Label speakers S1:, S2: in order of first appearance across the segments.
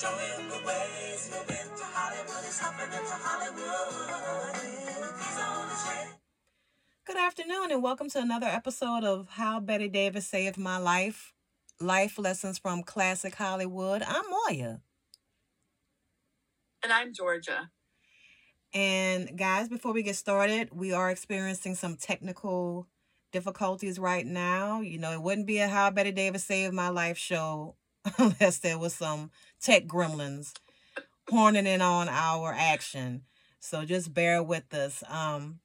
S1: Showing the ways, moving to Hollywood is hopping into Hollywood. He's on his way. Good afternoon, and welcome to another episode of How Bette Davis Saved My Life Life Lessons from Classic Hollywood. I'm Moya.
S2: And I'm Georgia.
S1: And guys, before we get started, we are experiencing some technical difficulties right now. You know, it wouldn't be a How Bette Davis Saved My Life show unless there was some tech gremlins horning in on our action. So just bear with us. Um,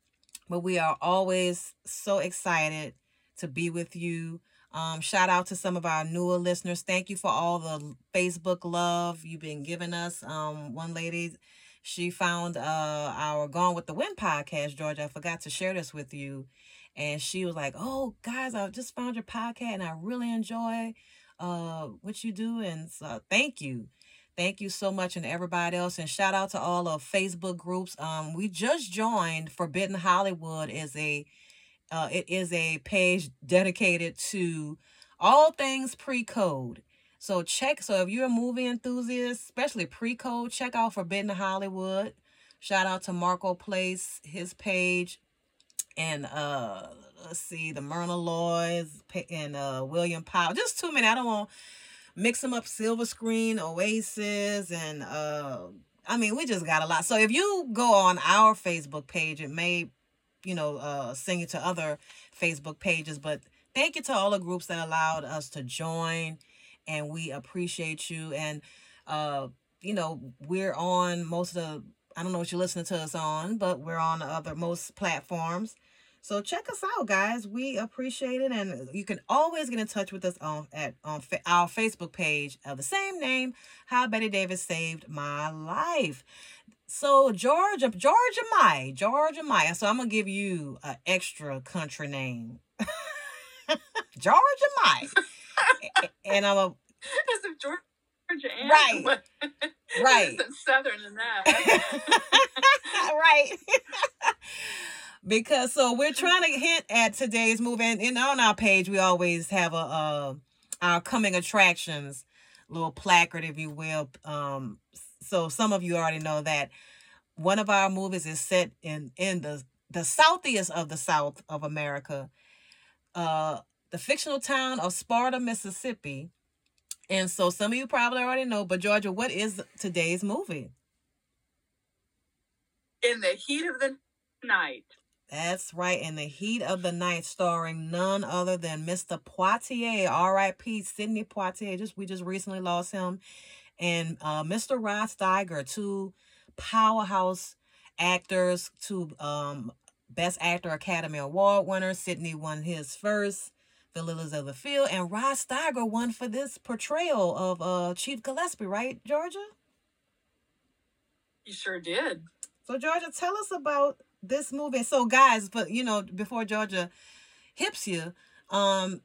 S1: but we are always so excited to be with you. Um, shout out to some of our newer listeners. Thank you for all the Facebook love you've been giving us. Um, one lady, she found uh our Gone with the Wind podcast, Georgia. I forgot to share this with you. And she was like, Oh, guys, I just found your podcast and I really enjoy uh what you do. And so thank you. Thank you so much and everybody else. And shout out to all of Facebook groups. Um, we just joined Forbidden Hollywood is a uh, it is a page dedicated to all things pre-code. So check. So if you're a movie enthusiast, especially pre-code, check out Forbidden Hollywood. Shout out to Marco Place, his page, and uh, let's see, the Myrna Loys and uh William Powell. Just too many. I don't want mix them up. Silver Screen, Oasis, and uh, I mean, we just got a lot. So if you go on our Facebook page, it may you know, uh, singing to other Facebook pages. But thank you to all the groups that allowed us to join, and we appreciate you. And uh, you know, we're on most of the. I don't know what you're listening to us on, but we're on other most platforms. So check us out, guys. We appreciate it, and you can always get in touch with us on at on fa- our Facebook page of the same name. How Bette Davis saved my life. So Georgia, Georgia Mai, Georgia Mai. So I'm gonna give you an extra country name, Georgia Mai, and I'm a.
S2: As if Georgia and
S1: right, right,
S2: southern than that,
S1: right. Because so we're trying to hint at today's movie, and, and on our page we always have a uh, our coming attractions little placard, if you will, um, so some of you already know that one of our movies is set in in the the southeast of the South of America, uh, the fictional town of Sparta, Mississippi. And so some of you probably already know, but Georgia, what is today's movie?
S2: In the heat of the night.
S1: That's right, in the heat of the night, starring none other than Mr. Poitier, R.I.P. Sidney Poitier. Just we just recently lost him and uh, Mr. Rod Steiger, two powerhouse actors, two um, Best Actor Academy Award winners. Sidney won his first, The Lilies of the Field, and Rod Steiger won for this portrayal of uh, Chief Gillespie, right, Georgia?
S2: He sure did.
S1: So, Georgia, tell us about this movie. So, guys, but you know, before Georgia hips you, um,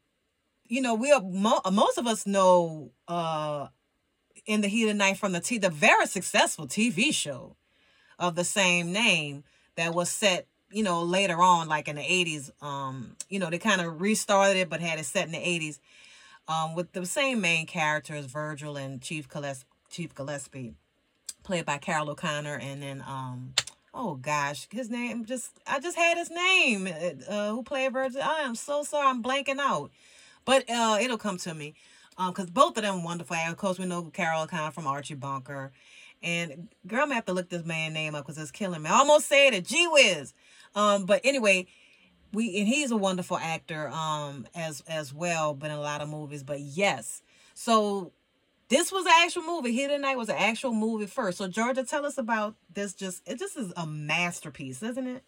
S1: you know, we are mo- most of us know uh in the Heat of Night from the T, the very successful TV show of the same name that was set, you know, later on, like in the 80s. Um, you know, they kind of restarted it, but had it set in the 80s. Um, with the same main characters, Virgil and Chief Gillespie, Chief Gillespie, played by Carroll O'Connor, and then um, oh gosh, his name just I just had his name. Uh, uh who played Virgil? I am so sorry, I'm blanking out, but uh, it'll come to me um, because both of them wonderful. Of course, we know Carroll of from Archie Bunker, and girl, I'm gonna have to look this man name up because it's killing me. I almost said it, gee whiz. Um, but anyway, we and he's a wonderful actor, um, as as well, but in a lot of movies. But yes, so this was an actual movie. Here tonight was an actual movie first. So Georgia, tell us about this. Just it just is a masterpiece, isn't it?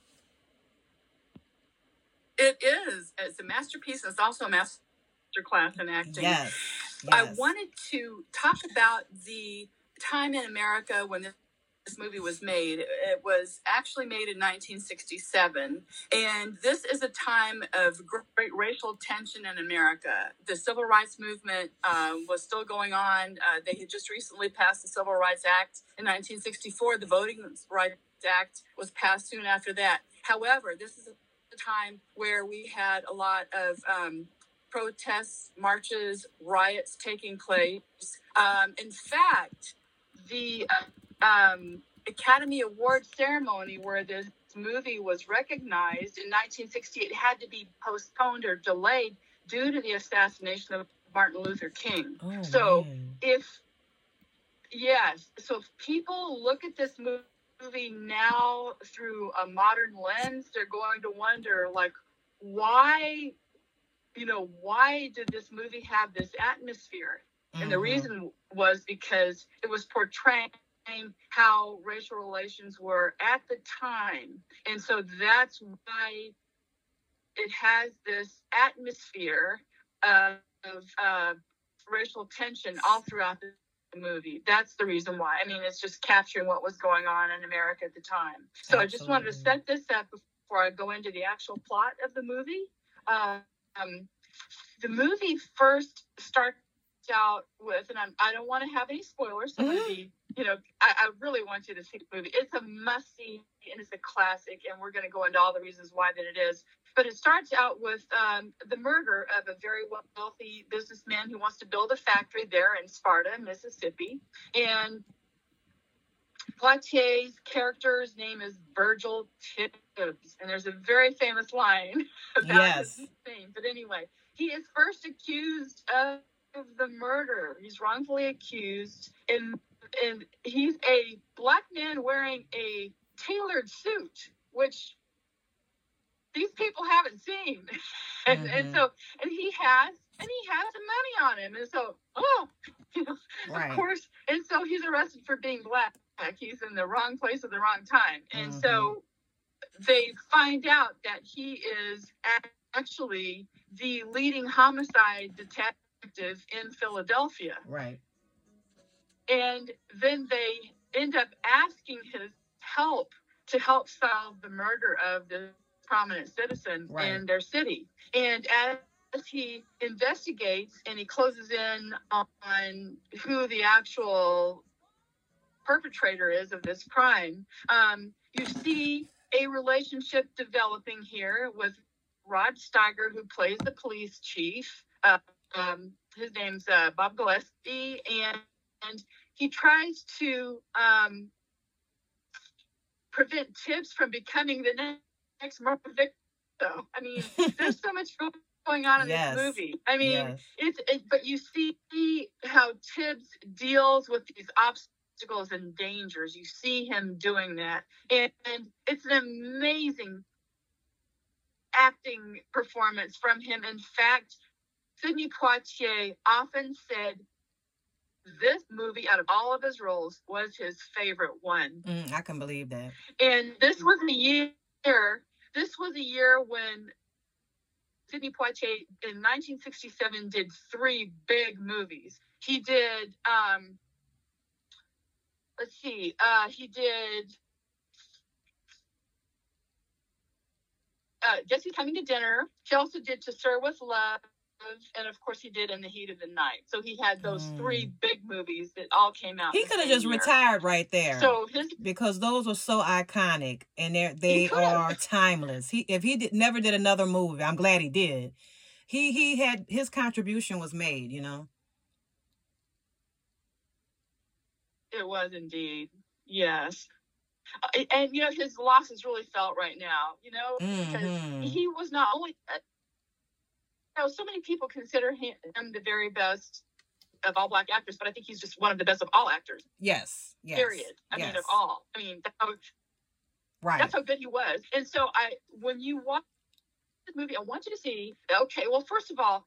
S2: It is. It's a masterpiece. It's also a masterpiece class in acting. Yes. yes. I wanted to talk about the time in America when this this movie was made. It was actually made in 1967. And this is a time of great racial tension in America. The civil rights movement uh, was still going on. Uh, they had just recently passed the Civil Rights Act in 1964. The Voting Rights Act was passed soon after that. However, this is a time where we had a lot of um, protests, marches, riots taking place. Um, in fact, the uh, um, Academy Award ceremony where this movie was recognized in 1968 had to be postponed or delayed due to the assassination of Martin Luther King. Oh, so man. if yes, so if people look at this movie now through a modern lens, they're going to wonder like why you know why did this movie have this atmosphere? Mm-hmm. And the mm-hmm. reason was because it was portraying how racial relations were at the time. And so that's why it has this atmosphere of, of uh, racial tension all throughout the movie. That's the reason why. I mean, it's just capturing what was going on in America at the time. So Absolutely. I just wanted to set this up before I go into the actual plot of the movie. Um, the movie first starts out with, and I'm, I do not want to have any spoilers. So mm-hmm. be, you know, I, I, really want you to see the movie. It's a must see and it's a classic, and we're going to go into all the reasons why that it is. But it starts out with um, the murder of a very wealthy businessman who wants to build a factory there in Sparta, Mississippi. And Poitier's character's name is Virgil Tibbs, and there's a very famous line about yes. his name. But anyway, he is first accused of of the murder. He's wrongfully accused, and and he's a black man wearing a tailored suit, which these people haven't seen. and, mm-hmm. and so and he has and he has some money on him. And so oh you know, right. of course and so he's arrested for being black. He's in the wrong place at the wrong time. And mm-hmm. so they find out that he is actually the leading homicide detective in Philadelphia.
S1: Right.
S2: And then they end up asking his help to help solve the murder of the prominent citizen right. in their city. And as he investigates and he closes in on who the actual perpetrator is of this crime, um, you see a relationship developing here with Rod Steiger, who plays the police chief. Uh, um, his name's uh, Bob Gillespie, and, and he tries to um, prevent Tibbs from becoming the next Mark Victor. I mean, there's so much going on in yes. this movie. I mean, yes. it's it, but you see how Tibbs deals with these obstacles and dangers. You see him doing that, and, and it's an amazing acting performance from him. In fact, Sidney Poitier often said this movie, out of all of his roles, was his favorite one.
S1: Mm, I can believe that.
S2: And this was a year. This was a year when Sidney Poitier in 1967 did three big movies. He did. Um, let's see. Uh, he did. Uh, Guess Who's Coming to Dinner. He also did To Sir with Love and of course he did in the heat of the night. So he had those mm. three big movies that all came out.
S1: He could have just year. retired right there. So his because those were so iconic and they they are timeless. He if he did, never did another movie, I'm glad he did. He he had his contribution was made, you know.
S2: It was indeed. Yes. Uh, and you know his loss is really felt right now, you know, because mm-hmm. he was not only uh, know, so many people consider him the very best of all black actors, but I think he's just one of the best of all actors.
S1: Yes. yes
S2: period. I yes. mean, of all. I mean, that's how, right. That's how good he was. And so, I when you watch this movie, I want you to see. Okay, well, first of all,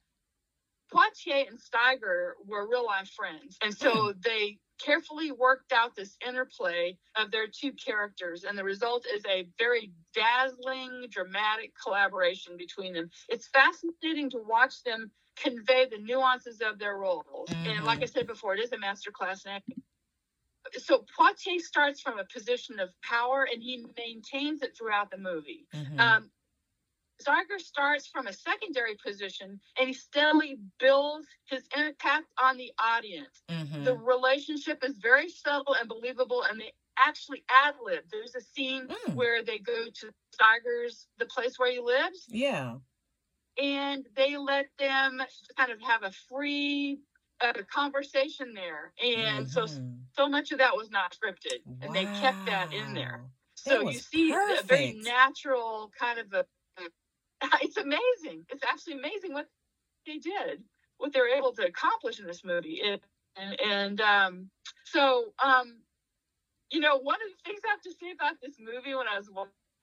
S2: Poitier and Steiger were real life friends, and so they carefully worked out this interplay of their two characters, and the result is a very dazzling, dramatic collaboration between them. It's fascinating to watch them convey the nuances of their roles. Mm-hmm. And like I said before, it is a masterclass in acting. So Poitier starts from a position of power, and he maintains it throughout the movie. Mm-hmm. Um, starts from a secondary position and he steadily builds impact on the audience. Mm-hmm. The relationship is very subtle and believable, and they actually ad lib. There's a scene mm. where they go to Steiger's, the place where he lives.
S1: Yeah.
S2: And they let them kind of have a free a conversation there, and mm-hmm. so so much of that was not scripted, wow. and they kept that in there. So you see perfect. a very natural kind of a. It's amazing. It's actually amazing what they did, what they're able to accomplish in this movie, and and, and um, so um, you know, one of the things I have to say about this movie when I was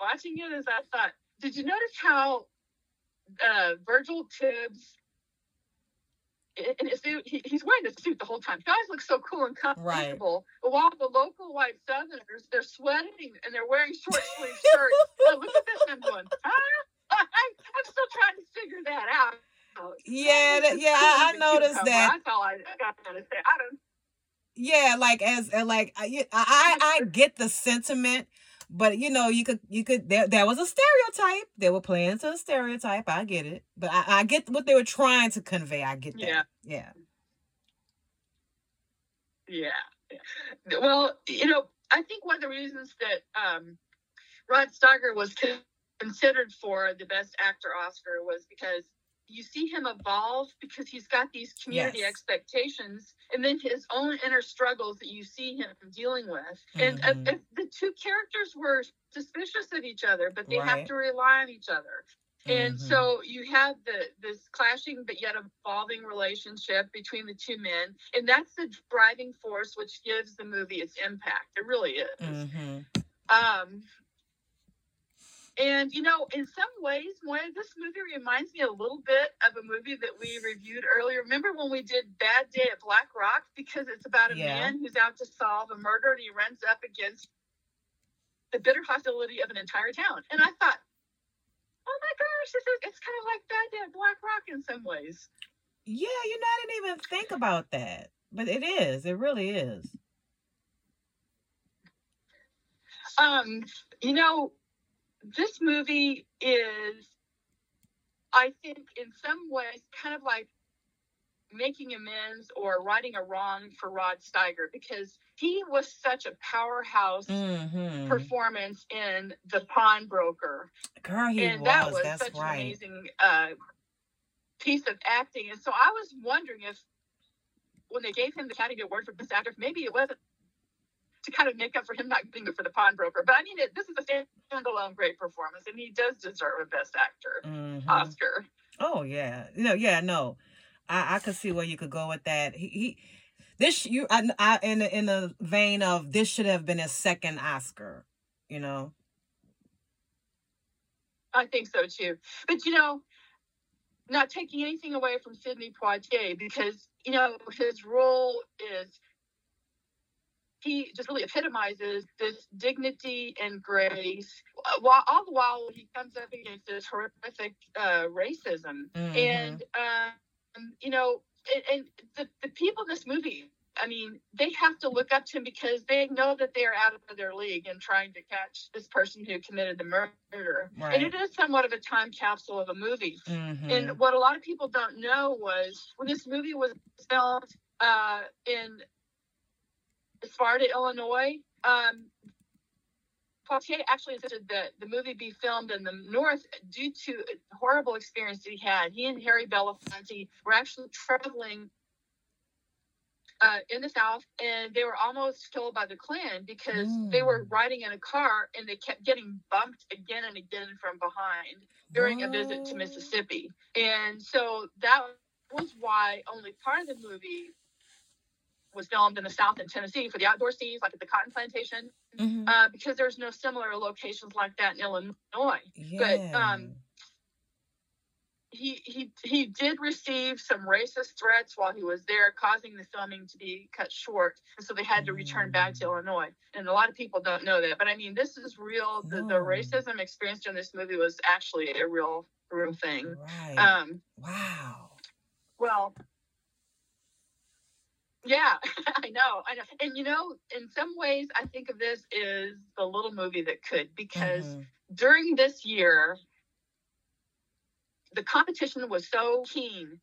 S2: watching it is I thought, did you notice how uh, Virgil Tibbs in his suit, he, he's wearing the suit the whole time. Guys look so cool and comfortable. Right. But while the local white Southerners, they're sweating and they're wearing short sleeve shirts. oh, look at this. I'm going, huh? I, I'm still trying to figure that out.
S1: Yeah, that, yeah, I, I noticed that.
S2: That's all I got to say. I don't.
S1: Yeah, like as uh, like I I, I get the sentiment, but you know you could you could there there was a stereotype. They were playing to a stereotype. I get it, but I, I get what they were trying to convey. I get that. Yeah.
S2: Yeah. Yeah. Well, you know, I think one of the reasons that um, Rod Steiger was considered for the Best Actor Oscar was because you see him evolve because he's got these community yes. expectations and then his own inner struggles that you see him dealing with. Mm-hmm. And uh, the two characters were suspicious of each other, but they right. have to rely on each other. And mm-hmm. so you have the this clashing but yet evolving relationship between the two men, and that's the driving force which gives the movie its impact. It really is. Mm-hmm. Um, and you know, in some ways, Moya, this movie reminds me a little bit of a movie that we reviewed earlier. Remember when we did Bad Day at Black Rock? Because it's about a yeah. man who's out to solve a murder and he runs up against the bitter hostility of an entire town. And I thought, oh my gosh, this is it's kind of like Bad Day at Black Rock in some ways.
S1: Yeah, you know, I didn't even think about that. But it is. It really is.
S2: Um, you know, this movie is, I think, in some ways, kind of like making amends or righting a wrong for Rod Steiger because he was such a powerhouse mm-hmm. performance in The Pawnbroker.
S1: Girl, he and was. that was That's
S2: such
S1: right.
S2: an amazing uh, piece of acting. And so I was wondering if when they gave him the Academy Award for Best Actor, maybe it wasn't to kind of make up for him not being it for the pawnbroker. But I mean, it, this is a standalone great performance, and he does deserve a Best Actor mm-hmm. Oscar.
S1: Oh yeah, no, yeah, no, I, I could see where you could go with that. He, he this you, I, I in the, in the vein of this should have been his second Oscar, you know.
S2: I think so too, but you know, not taking anything away from Sidney Poitier because you know his role is he just really epitomizes this dignity and grace while all the while he comes up against this horrific uh, racism mm-hmm. and um, you know and, and the, the people in this movie I mean, they have to look up to him because they know that they are out of their league and trying to catch this person who committed the murder. Right. And it is somewhat of a time capsule of a movie. Mm-hmm. And what a lot of people don't know was when this movie was filmed uh, in Sparta, Illinois. Um, Poitier actually insisted that the movie be filmed in the north due to a horrible experience that he had. He and Harry Belafonte were actually traveling uh, in the south, and they were almost killed by the Klan because mm. they were riding in a car and they kept getting bumped again and again from behind during a visit to Mississippi. And so that was why only part of the movie was filmed in the South in Tennessee for the outdoor scenes, like at the cotton plantation, mm-hmm. uh, because there's no similar locations like that in Illinois. Yeah. But um, he he he did receive some racist threats while he was there, causing the filming to be cut short. And so they had to return back to mm. Illinois. And a lot of people don't know that, but I mean, this is real. The, the racism experienced in this movie was actually a real real thing.
S1: Right. Um, wow.
S2: Well, yeah, I know. I know. And you know, in some ways, I think of this as the little movie that could, because mm-hmm. during this year, the competition was so keen.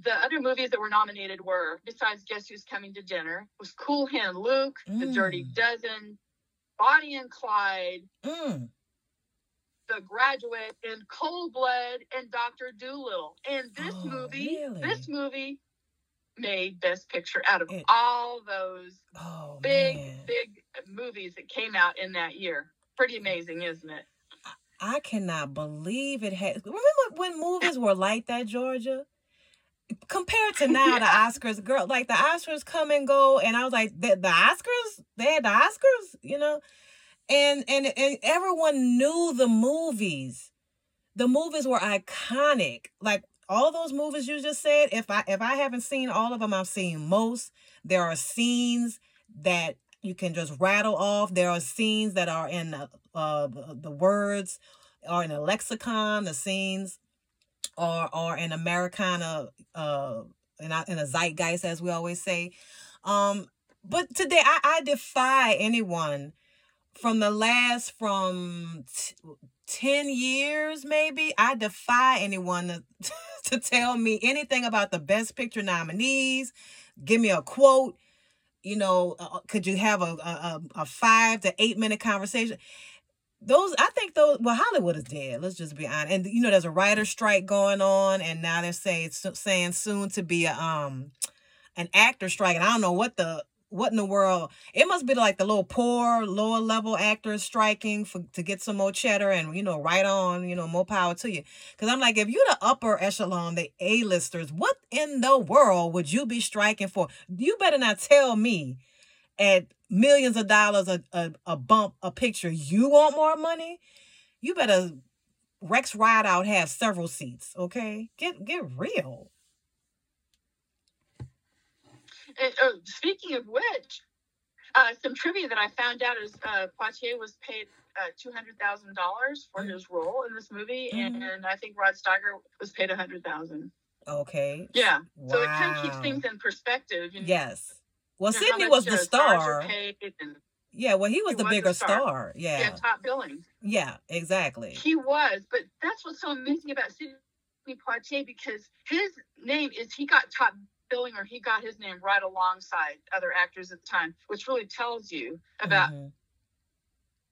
S2: The other movies that were nominated were, besides Guess Who's Coming to Dinner, was Cool Hand Luke, mm. The Dirty Dozen, Bonnie and Clyde, mm. The Graduate, and Cold Blood, and Doctor Dolittle. And this oh, movie, really? this movie made Best Picture out of it, all those oh, big, man. big movies that came out in that year. Pretty amazing, isn't it?
S1: I cannot believe it had. Remember when movies were like that, Georgia? Compared to now, yeah. the Oscars, girl, like the Oscars come and go, and I was like, the, the Oscars, they had the Oscars, you know, and and and everyone knew the movies. The movies were iconic. Like all those movies you just said, if I if I haven't seen all of them, I've seen most. There are scenes that you can just rattle off. There are scenes that are in the, uh, the, the words or in a lexicon. The scenes are are in Americana, uh, in a, in a zeitgeist, as we always say. Um, but today, I, I defy anyone from the last from t- 10 years maybe i defy anyone to, to tell me anything about the best picture nominees. Give me a quote. You know uh, uh, could you have a, a, a five to eight minute conversation? Those i think those well hollywood is dead let's just be honest. And you know there's a writer strike going on and now they're saying saying soon to be a um an actor strike and i don't know what the what in the world? It must be like the little poor, lower level actors striking for to get some more cheddar and you know, right on, you know, more power to you. Because I'm like, if you're the upper echelon, the A-listers, what in the world would you be striking for? You better not tell me at millions of dollars a, a, a bump a picture you want more money. You better Rex Rideout have several seats, okay? Get get real.
S2: Oh, speaking of which, uh, some trivia that I found out is uh, Poitier was paid uh, two hundred thousand dollars for his role in this movie, mm-hmm. and, I think Rod Steiger was paid a hundred thousand.
S1: Okay.
S2: Yeah. Wow. So it kind of keeps things in perspective.
S1: You know, yes. Well, you know, Sidney was the star. yeah, well, he was he the was bigger star. star. Yeah.
S2: Yeah, top billing.
S1: Yeah, exactly.
S2: He was, but that's what's so amazing about Sidney Poitier because his name is he got top billing or he got his name right alongside other actors at the time, which really tells you about mm-hmm.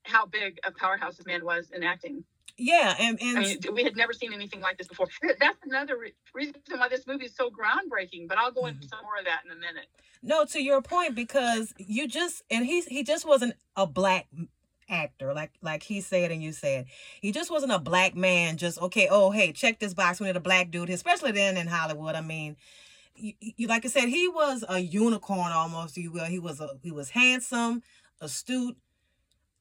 S2: how big a powerhouse this man was in acting.
S1: Yeah, and, and
S2: I mean, we had never seen anything like this before. That's another re- reason why this movie is so groundbreaking. But I'll go into mm-hmm. some more of that in a minute.
S1: No, to your point, because you just and he he just wasn't a black actor like like he said and you said he just wasn't a black man just okay oh hey check this box we need a black dude especially then in hollywood i mean you, you, like I said, he was a unicorn almost. You will. He was a he was handsome, astute,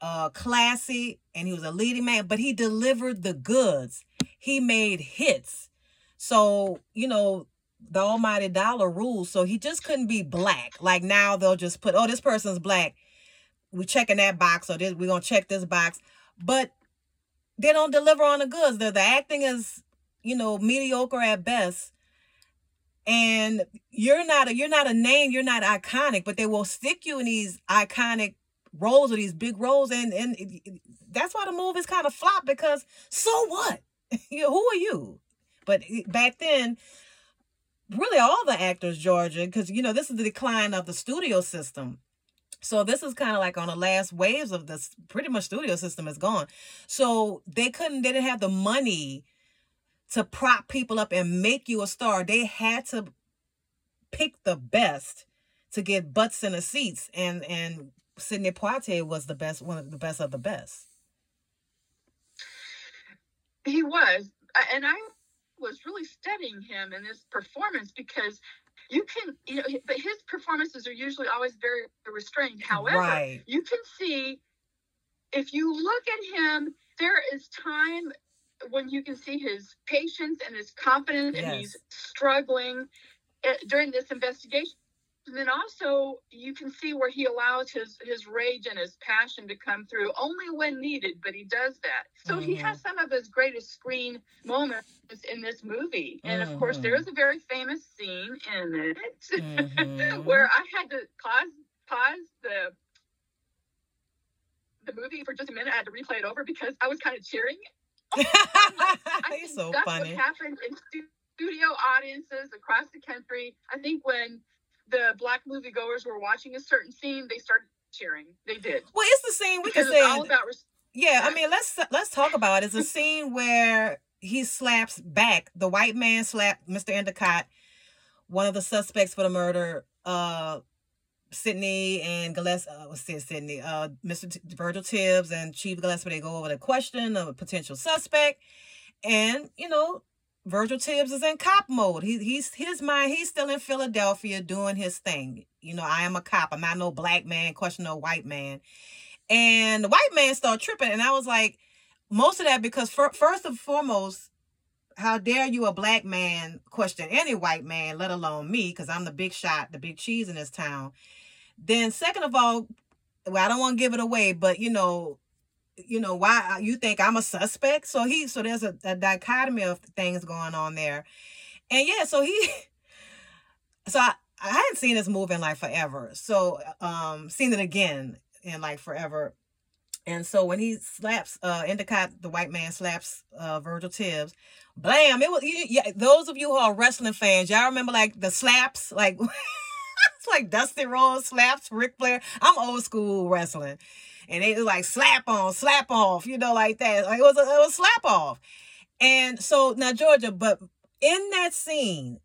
S1: uh, classy, and he was a leading man. But he delivered the goods. He made hits. So you know the almighty dollar rules. So he just couldn't be black. Like now they'll just put, oh, this person's black. We're checking that box, or this, we're gonna check this box. But they don't deliver on the goods. The the acting is, you know, mediocre at best and you're not a you're not a name you're not iconic but they will stick you in these iconic roles or these big roles. And and that's why the movies kind of flop because so what? You know, who are you? But back then really all the actors georgia because you know this is the decline of the studio system. So this is kind of like on the last waves of this pretty much studio system is gone. So they couldn't they didn't have the money to prop people up and make you a star. They had to pick the best to get butts in the seats, and and Sidney Poitier was the best, one of the best of the best.
S2: He was, and I was really studying him in this performance because you can, you know, but his performances are usually always very restrained. However, right. you can see if you look at him, there is time when you can see his patience and his confidence, yes. and he's struggling eh, during this investigation. And then also you can see where he allows his his rage and his passion to come through only when needed, but he does that. So mm-hmm. he has some of his greatest screen moments in this movie. And mm-hmm. of course there mm-hmm. a very famous scene in it mm-hmm. where I had to pause pause the the movie for just a minute. I had to replay it over because I was kind of cheering
S1: I so
S2: that's
S1: funny.
S2: what happened in studio audiences across the country. I think when the black moviegoers were watching a certain scene, they started cheering. They did.
S1: Well, it's the scene we because can say. all about res- yeah, I mean, let's let's talk about it. It's a scene where he slaps back. The white man slapped Mr. Endicott one of the suspects for the murder, uh, Sidney and Gillespie, uh, this, Sidney, uh, Mr. T- Virgil Tibbs and Chief Gillespie, they go over the question of a potential suspect. And, you know, Virgil Tibbs is in cop mode. He, he's his mind, he's still in Philadelphia doing his thing. You know, I am a cop. I'm not no black man, question no white man. And the white man started tripping. And I was like, most of that because for, first and foremost, how dare you, a black man, question any white man, let alone me, because I'm the big shot, the big cheese in this town. Then, second of all, well, I don't want to give it away, but you know, you know why you think I'm a suspect. So he, so there's a, a dichotomy of things going on there, and yeah, so he, so I, I hadn't seen this movie in like forever, so um, seen it again in like forever. And so when he slaps uh Endicott, the white man slaps uh Virgil Tibbs, blam! It was yeah. Those of you who are wrestling fans, y'all remember like the slaps, like it's like Dusty Rhodes slaps Ric Flair. I'm old school wrestling, and it was like slap on, slap off, you know, like that. Like it was a, it was slap off. And so now Georgia, but in that scene,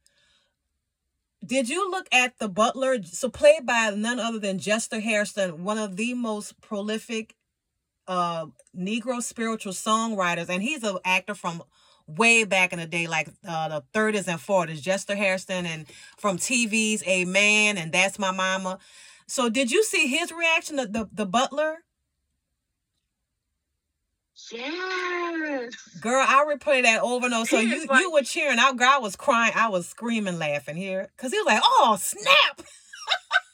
S1: did you look at the butler? So played by none other than Jester Hairston, one of the most prolific uh Negro spiritual songwriters, and he's an actor from way back in the day, like uh, the 30s and 40s. Jester Hairston and from TV's Amen and That's My Mama. So did you see his reaction to the, the butler?
S2: Yes.
S1: Girl, I replay that over and over. So you like, you were cheering. I, girl was crying. I was screaming, laughing here. Cause he was like, oh snap.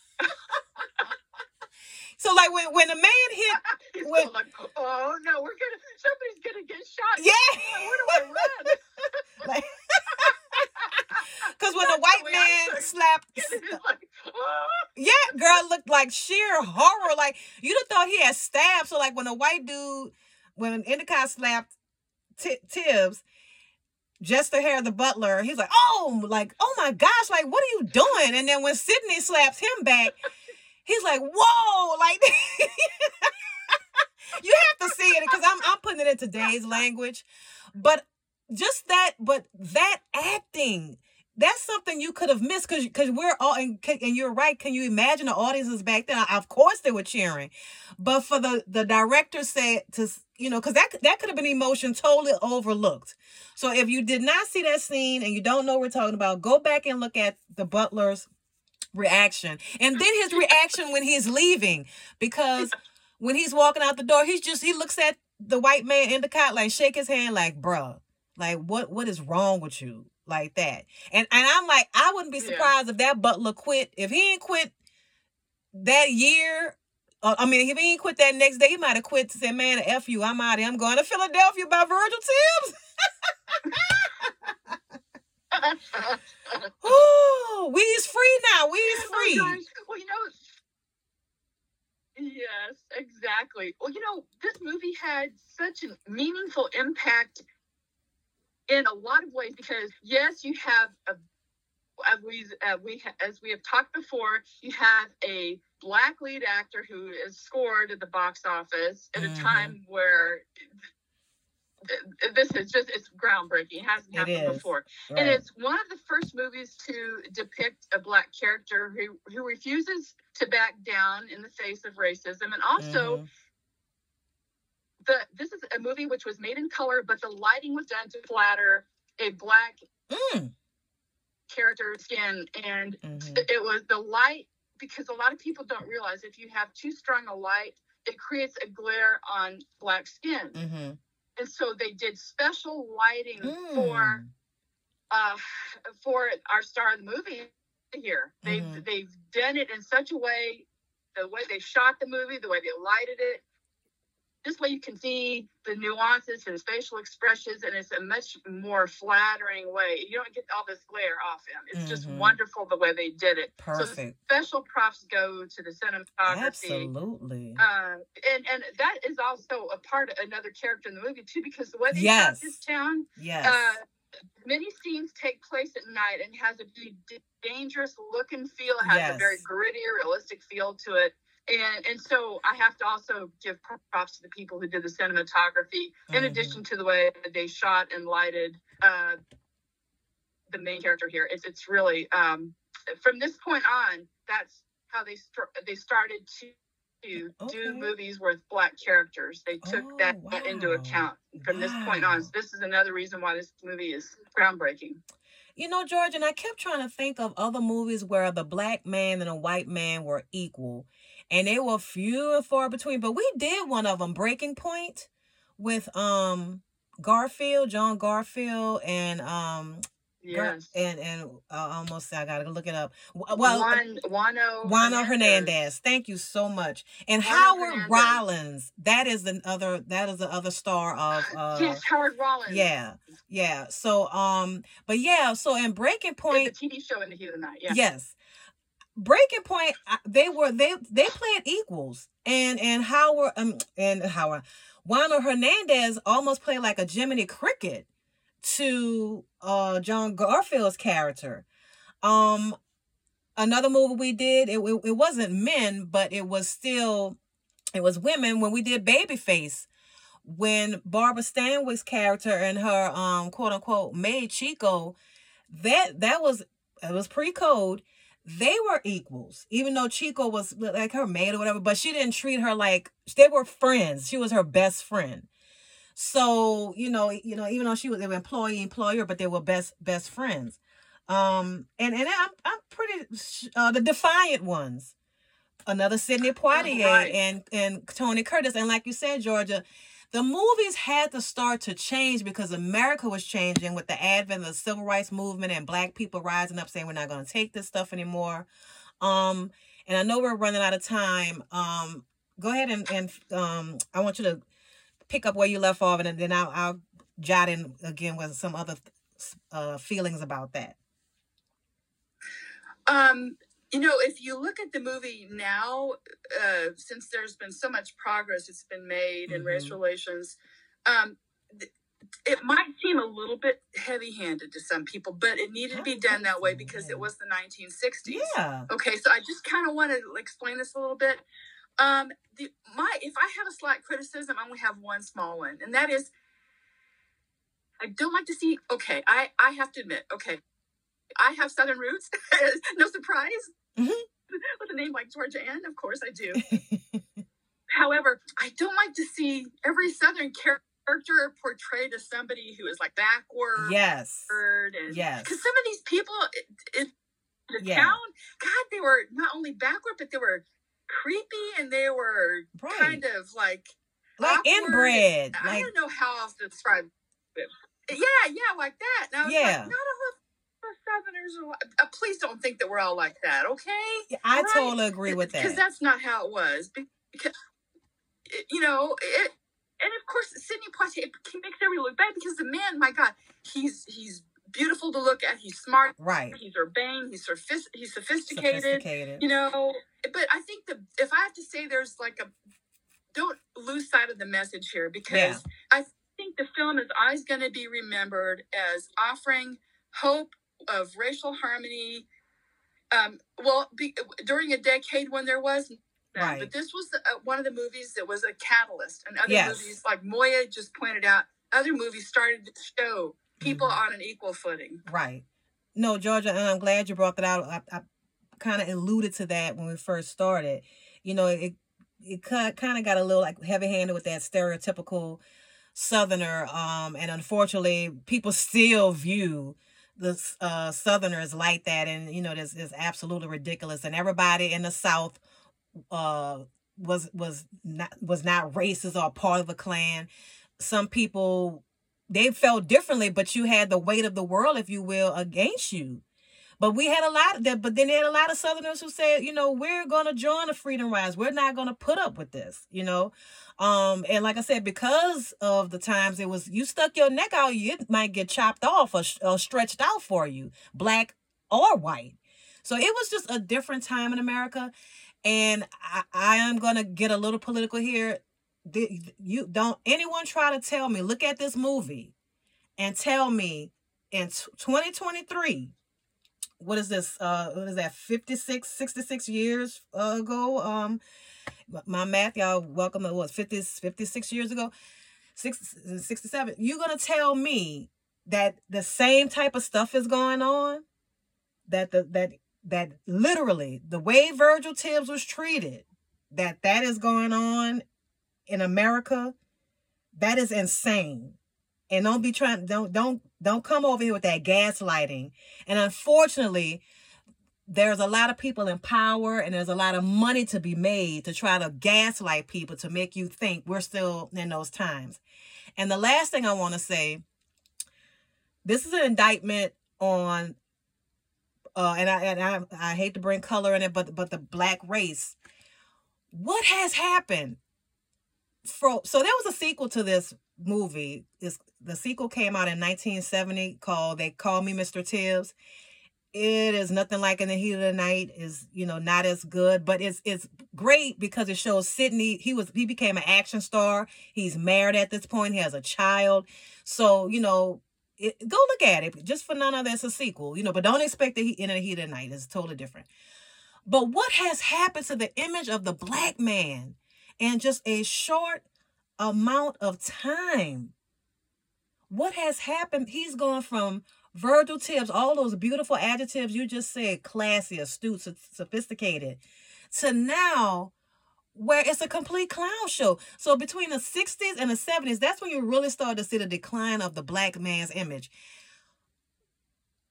S1: So like when when the man hit, when,
S2: like, oh no, we're gonna somebody's gonna get shot. Yeah, where do I run? like,
S1: Cause when the white man slapped, like, oh. yeah, girl looked like sheer horror. Like you'd have thought he had stabbed. So like when a white dude, when Endicott slapped t- Tibbs, Chester Hair, the butler, he's like, oh, like oh my gosh, like what are you doing? And then when Sidney slaps him back. He's like, whoa, like you have to see it because I'm I'm putting it in today's language. But just that, but that acting, that's something you could have missed because because we're all and, and you're right. Can you imagine the audiences back then? Of course they were cheering, but for the the director said to you know because that that could have been emotion totally overlooked. So if you did not see that scene and you don't know what we're talking about, go back and look at the Butler's reaction. And then his reaction when he's leaving, because when he's walking out the door, he's just he looks at the white man in the cot like shake his hand like, bruh, like what what is wrong with you? Like that. And and I'm like, I wouldn't be surprised yeah. if that butler quit. If he ain't quit that year, uh, I mean, if he ain't quit that next day, he might have quit to say, man, F you, I'm out of here. I'm going to Philadelphia by Virgil Tibbs. oh, we's free now. We's oh, free.
S2: Oh, well, you know, yes, exactly. Well, you know, this movie had such a meaningful impact in a lot of ways because yes, you have a as we uh, we as we have talked before, you have a black lead actor who is scored at the box office at mm-hmm. a time where this is just it's groundbreaking. It hasn't happened before. Right. And it's one of the first movies to depict a black character who who refuses to back down in the face of racism and also mm-hmm. the this is a movie which was made in color but the lighting was done to flatter a black mm. character skin and mm-hmm. it was the light because a lot of people don't realize if you have too strong a light it creates a glare on black skin. Mm-hmm and so they did special lighting mm. for uh for our star of the movie here. They've mm-hmm. they've done it in such a way, the way they shot the movie, the way they lighted it, this way you can see the nuances, his facial expressions, and it's a much more flattering way. You don't get all this glare off him. It's mm-hmm. just wonderful the way they did it.
S1: Perfect.
S2: So special props go to the cinematography.
S1: Absolutely.
S2: Uh, and and that is also a part of another character in the movie too, because the way they yes. shot this town.
S1: Yes. Uh,
S2: many scenes take place at night and has a very dangerous look and feel. It has yes. a very gritty, realistic feel to it and and so I have to also give props to the people who did the cinematography, in mm-hmm. addition to the way that they shot and lighted uh, the main character here. It's it's really um, from this point on. That's how they st- they started to to okay. do movies with black characters. They took oh, that wow. into account from wow. this point on. So this is another reason why this movie is groundbreaking.
S1: You know, George, and I kept trying to think of other movies where the black man and the white man were equal, and they were few and far between. But we did one of them, Breaking Point, with um Garfield, John Garfield, and um Yes. And and uh, almost I gotta look it up. Well, Juan, Juano, Juano Hernandez. Hernandez. Thank you so much. And Howard Hernandez. Rollins. That is the other. That is the other star of.
S2: Uh, yes, Howard Rollins.
S1: Yeah, yeah. So um, but yeah. So in Breaking Point,
S2: the TV show in the heat of the night. Yeah.
S1: Yes. Breaking Point, they were they they played equals, and and Howard um and Howard, Juano Hernandez almost played like a Jiminy Cricket to uh John Garfield's character. Um another movie we did, it, it, it wasn't men, but it was still it was women when we did Babyface. When Barbara Stanwyck's character and her um quote unquote maid Chico, that that was it was pre-code. They were equals, even though Chico was like her maid or whatever, but she didn't treat her like they were friends. She was her best friend. So, you know, you know, even though she was an employee employer, but they were best best friends. Um, and and I'm I'm pretty uh, the defiant ones. Another Sidney Poitier right. and and Tony Curtis, and like you said, Georgia, the movies had to start to change because America was changing with the advent of the civil rights movement and black people rising up saying we're not going to take this stuff anymore. Um, and I know we're running out of time. Um, go ahead and and um, I want you to pick up where you left off, and then I'll, I'll jot in again with some other uh, feelings about that.
S2: Um, you know, if you look at the movie now, uh, since there's been so much progress that's been made in mm-hmm. race relations, um, it might seem a little bit heavy-handed to some people, but it needed to be done that way because it was the 1960s. Yeah. Okay, so I just kind of want to explain this a little bit. Um, the my if I have a slight criticism, I only have one small one, and that is I don't like to see. Okay, I I have to admit. Okay, I have Southern roots. no surprise. Mm-hmm. With a name like Georgia Ann, of course I do. However, I don't like to see every Southern character portrayed as somebody who is like backward.
S1: Yes.
S2: And, yes. Because some of these people in the yeah. town, God, they were not only backward, but they were creepy and they were right. kind of like
S1: like awkward. inbred.
S2: I like, don't know how else to describe it. Yeah, yeah, like that. Now, yeah. Like, not a Southerners. Uh, please don't think that we're all like that, okay?
S1: Yeah, I right? totally agree with that.
S2: Because that's not how it was. Because, you know, it, and of course, Sidney Poitier, he makes everybody look bad because the man, my God, he's he's beautiful to look at. He's smart.
S1: Right.
S2: He's urbane. He's sophist- he's sophisticated, sophisticated. You know, but I think the if I have to say, there's like a don't lose sight of the message here because yeah. I think the film is always going to be remembered as offering hope of racial harmony. Um, well, be, during a decade when there was Right. But this was uh, one of the movies that was a catalyst, and other yes. movies, like Moya just pointed out, other movies started to show people mm-hmm. on an equal footing.
S1: Right. No, Georgia, and I'm glad you brought that out. I, I kind of alluded to that when we first started. You know, it it kind of got a little like heavy handed with that stereotypical Southerner, um, and unfortunately, people still view the uh, Southerners like that, and you know, this is absolutely ridiculous. And everybody in the South uh, was was not was not racist or part of a Klan. Some people they felt differently, but you had the weight of the world, if you will, against you. But we had a lot of that, but then they had a lot of Southerners who said, you know, we're gonna join the Freedom Rise. We're not gonna put up with this, you know. Um, and like I said, because of the times it was you stuck your neck out, you might get chopped off or, or stretched out for you, black or white. So it was just a different time in America. And I, I am gonna get a little political here you don't anyone try to tell me look at this movie and tell me in 2023 what is this uh what is that 56 66 years ago? Um my math y'all welcome it was 50 56 years ago? 6 67 you're gonna tell me that the same type of stuff is going on? That the that that literally the way Virgil Tibbs was treated that that is going on in America? That is insane and don't be trying don't don't don't come over here with that gaslighting and unfortunately there's a lot of people in power and there's a lot of money to be made to try to gaslight people to make you think we're still in those times and the last thing i want to say this is an indictment on uh, and I and I, I hate to bring color in it, but but the black race. What has happened? For so there was a sequel to this movie. This the sequel came out in 1970 called They Call Me Mr. Tibbs. It is nothing like in the heat of the night. is you know not as good, but it's it's great because it shows Sidney. He was he became an action star. He's married at this point. He has a child. So you know it, go look at it just for none of that's a sequel, you know, but don't expect it in the heat of the night. It's totally different. But what has happened to the image of the black man in just a short amount of time? What has happened? He's gone from Virgil Tibbs, all those beautiful adjectives you just said, classy, astute, sophisticated, to now where it's a complete clown show. So between the 60s and the 70s, that's when you really start to see the decline of the black man's image.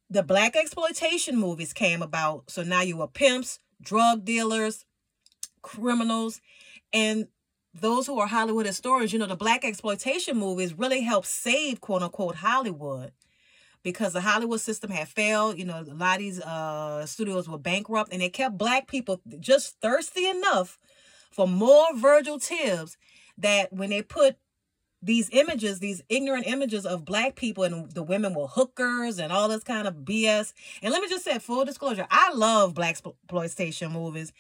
S1: The blaxploitation movies came about. So now you were pimps, drug dealers, criminals, and those who are Hollywood historians, you know, the blaxploitation movies really helped save quote unquote Hollywood because the Hollywood system had failed. You know, a lot of these uh, studios were bankrupt and they kept black people just thirsty enough for more Virgil Tibbs that when they put these images, these ignorant images of black people and the women were hookers and all this kind of BS. And let me just say, full disclosure, I love blaxploitation movies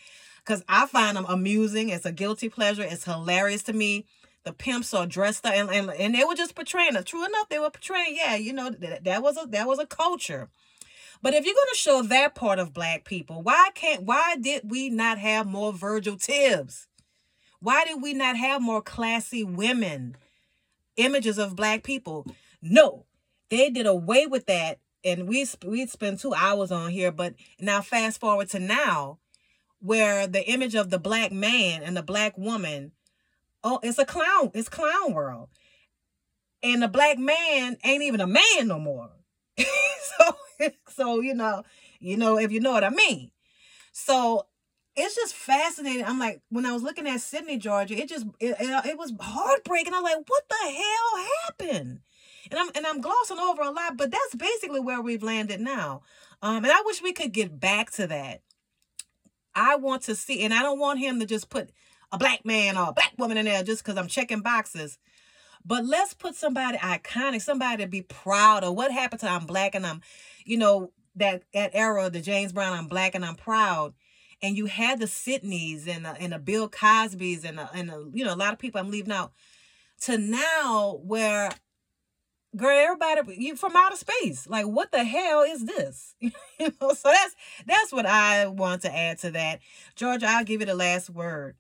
S1: because I find them amusing. It's a guilty pleasure. It's hilarious to me. The pimps are dressed up and, and, and they were just portraying it. True enough, they were portraying, yeah, you know, that, that was a that was a culture. But if you're going to show that part of black people, why can't why did we not have more Virgil Tibbs? Why did we not have more classy women images of black people? No. They did away with that and we we spend 2 hours on here, but now fast forward to now where the image of the black man and the black woman oh, it's a clown, it's clown world. And the black man ain't even a man no more. so so you know, you know if you know what I mean. So it's just fascinating. I'm like, when I was looking at Sidney, Georgia, it just it, it, it was heartbreaking. I'm like, what the hell happened? And I'm and I'm glossing over a lot, but that's basically where we've landed now. Um, and I wish we could get back to that. I want to see, and I don't want him to just put a black man or a black woman in there just because I'm checking boxes. But let's put somebody iconic, somebody to be proud of. What happened to I'm black and I'm you know, that that era, the James Brown, I'm black and I'm proud. And you had the Sidneys and the, and the Bill Cosby's and the, and the, you know a lot of people I'm leaving out to now where girl everybody you from outer space. Like what the hell is this? You know so that's that's what i want to add to that. Georgia i'll give you the last word.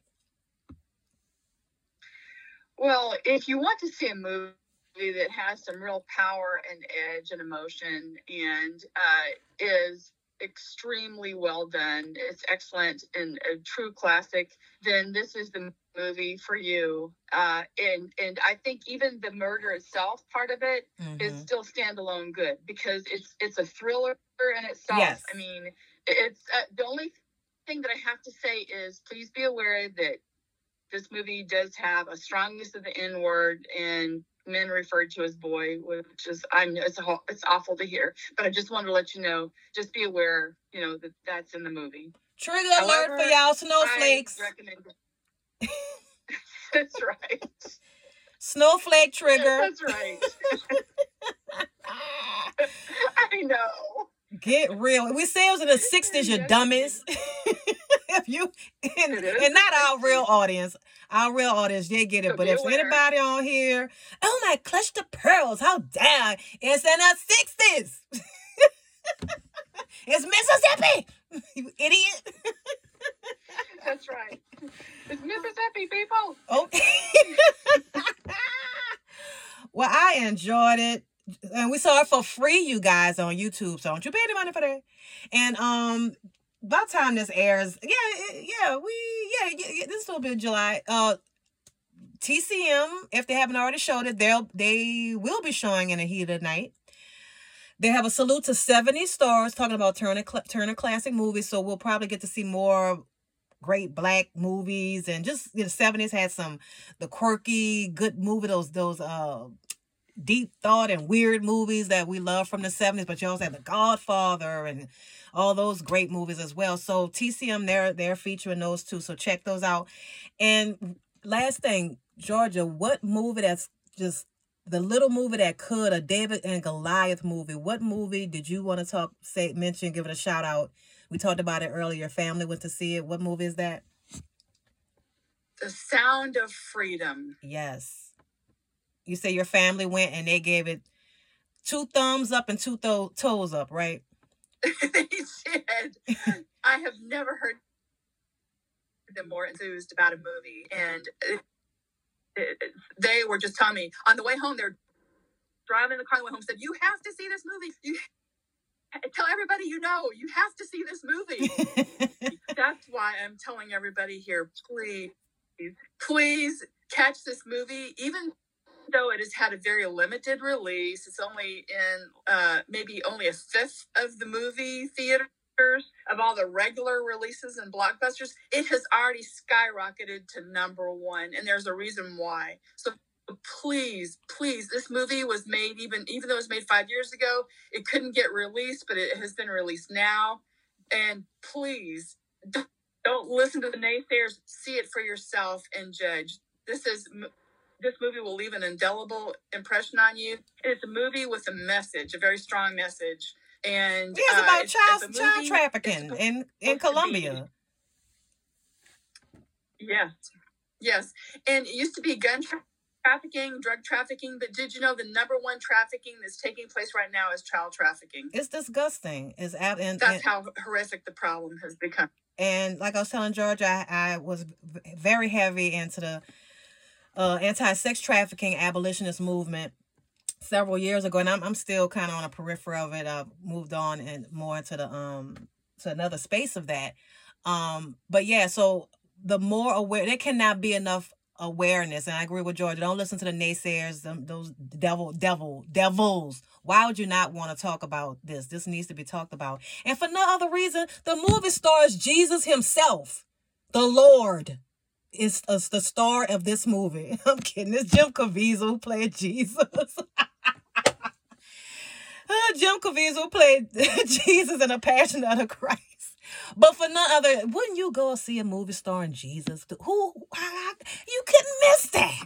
S2: Well if you want to see a movie that has some real power and edge and emotion and uh, is extremely well done. It's excellent and a true classic. Then this is the movie for you. Uh, and and I think even the murder itself, part of it, mm-hmm. is still standalone good because it's it's a thriller in itself. Yes. I mean, it's uh, the only thing that I have to say is please be aware that this movie does have a strong use of the N word and men referred to as boy, which is I'm it's a, it's awful to hear. But I just wanted to let you know, just be aware, you know, that that's in the movie.
S1: Trigger However, alert for y'all snowflakes.
S2: that's right.
S1: Snowflake trigger.
S2: That's right. I know.
S1: Get real. We say it was in the sixties, you dummies. if you and, and, not our real audience, our real audience, they get it. But if anybody on here, oh my clutch the pearls, how dare it's in the sixties. it's Mississippi, you idiot.
S2: That's right. It's Mississippi, people.
S1: Okay. well, I enjoyed it and we saw it for free, you guys, on YouTube. So don't you pay any money for that. And um, by the time this airs, yeah, yeah, we yeah, yeah, this will be July. Uh, TCM, if they haven't already showed it, they'll they will be showing in a heat of night. They have a salute to 70 stars talking about Turner Turner classic movies, so we'll probably get to see more great black movies and just the 70s had some the quirky good movie those those uh deep thought and weird movies that we love from the 70s but you also have the godfather and all those great movies as well. So tcm they're they're featuring those too so check those out. And last thing georgia what movie that's just the little movie that could a david and goliath movie what movie did you want to talk say mention give it a shout out? We talked about it earlier family went to see it what movie is that?
S2: The sound of freedom.
S1: Yes you say your family went and they gave it two thumbs up and two th- toes up right?
S2: They did i have never heard them more enthused about a movie. And it, it, they were just telling me on the way home they're driving in the car on the way home said you have to see this movie. You tell everybody you know you have to see this movie. That's why i'm telling everybody here please please catch this movie even though it has had a very limited release it's only in uh, maybe only a fifth of the movie theaters of all the regular releases and blockbusters it has already skyrocketed to number one and there's a reason why. So please please this movie was made even even though it was made five years ago it couldn't get released but it has been released now. And please don't listen to the naysayers. See it for yourself and judge. This is this movie will leave an indelible impression on you it's a movie with a message a very strong message and
S1: yeah, it's about uh, child, it's child trafficking in in colombia
S2: yes yes and it used to be gun trafficking trafficking, drug trafficking, but did you know the number one trafficking that's taking place right now is child trafficking?
S1: It's disgusting. It's
S2: and, that's and, how horrific the problem has become.
S1: And like I was telling George, I, I was very heavy into the uh, anti-sex trafficking abolitionist movement several years ago, and I'm I'm still kind of on a periphery of it. I've moved on and more into the um to another space of that. Um, but yeah, so the more aware there cannot be enough awareness. And I agree with Georgia. Don't listen to the naysayers, them, those devil, devil, devils. Why would you not want to talk about this? This needs to be talked about. And for no other reason, the movie stars Jesus himself, the Lord. Is, is the star of this movie. I'm kidding. It's Jim Caviezel who played Jesus. uh, Jim Caviezel played Jesus in a Passion of the Christ. But for none other, wouldn't you go see a movie starring Jesus? Who? You couldn't miss that.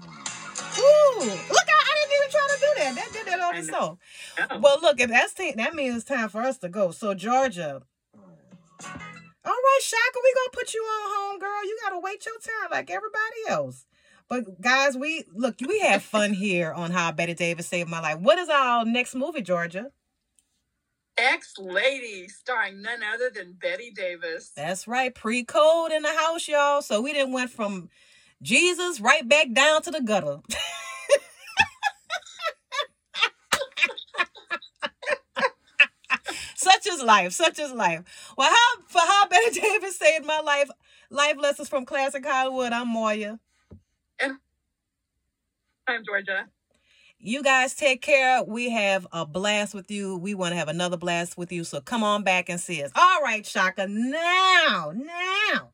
S1: Ooh, look, I, I didn't even try to do that. That did that on its own. Well, look, if that's t- that means it's time for us to go. So Georgia. Shaka, we gonna put you on home, girl. You gotta wait your turn like everybody else. But guys, we look, we had fun here on How Bette Davis Saved My Life. What is our next movie, Georgia?
S2: Ex Lady, starring none other than Bette Davis.
S1: That's right, pre code in the house, y'all. So we didn't went from Jesus right back down to the gutter. is life. Such is life. Well, how for how Bette Davis saved my life. Life lessons from classic Hollywood. I'm Moya.
S2: And I'm Georgia.
S1: You guys take care. We have a blast with you. We want to have another blast with you. So come on back and see us. All right, Shaka. Now, now.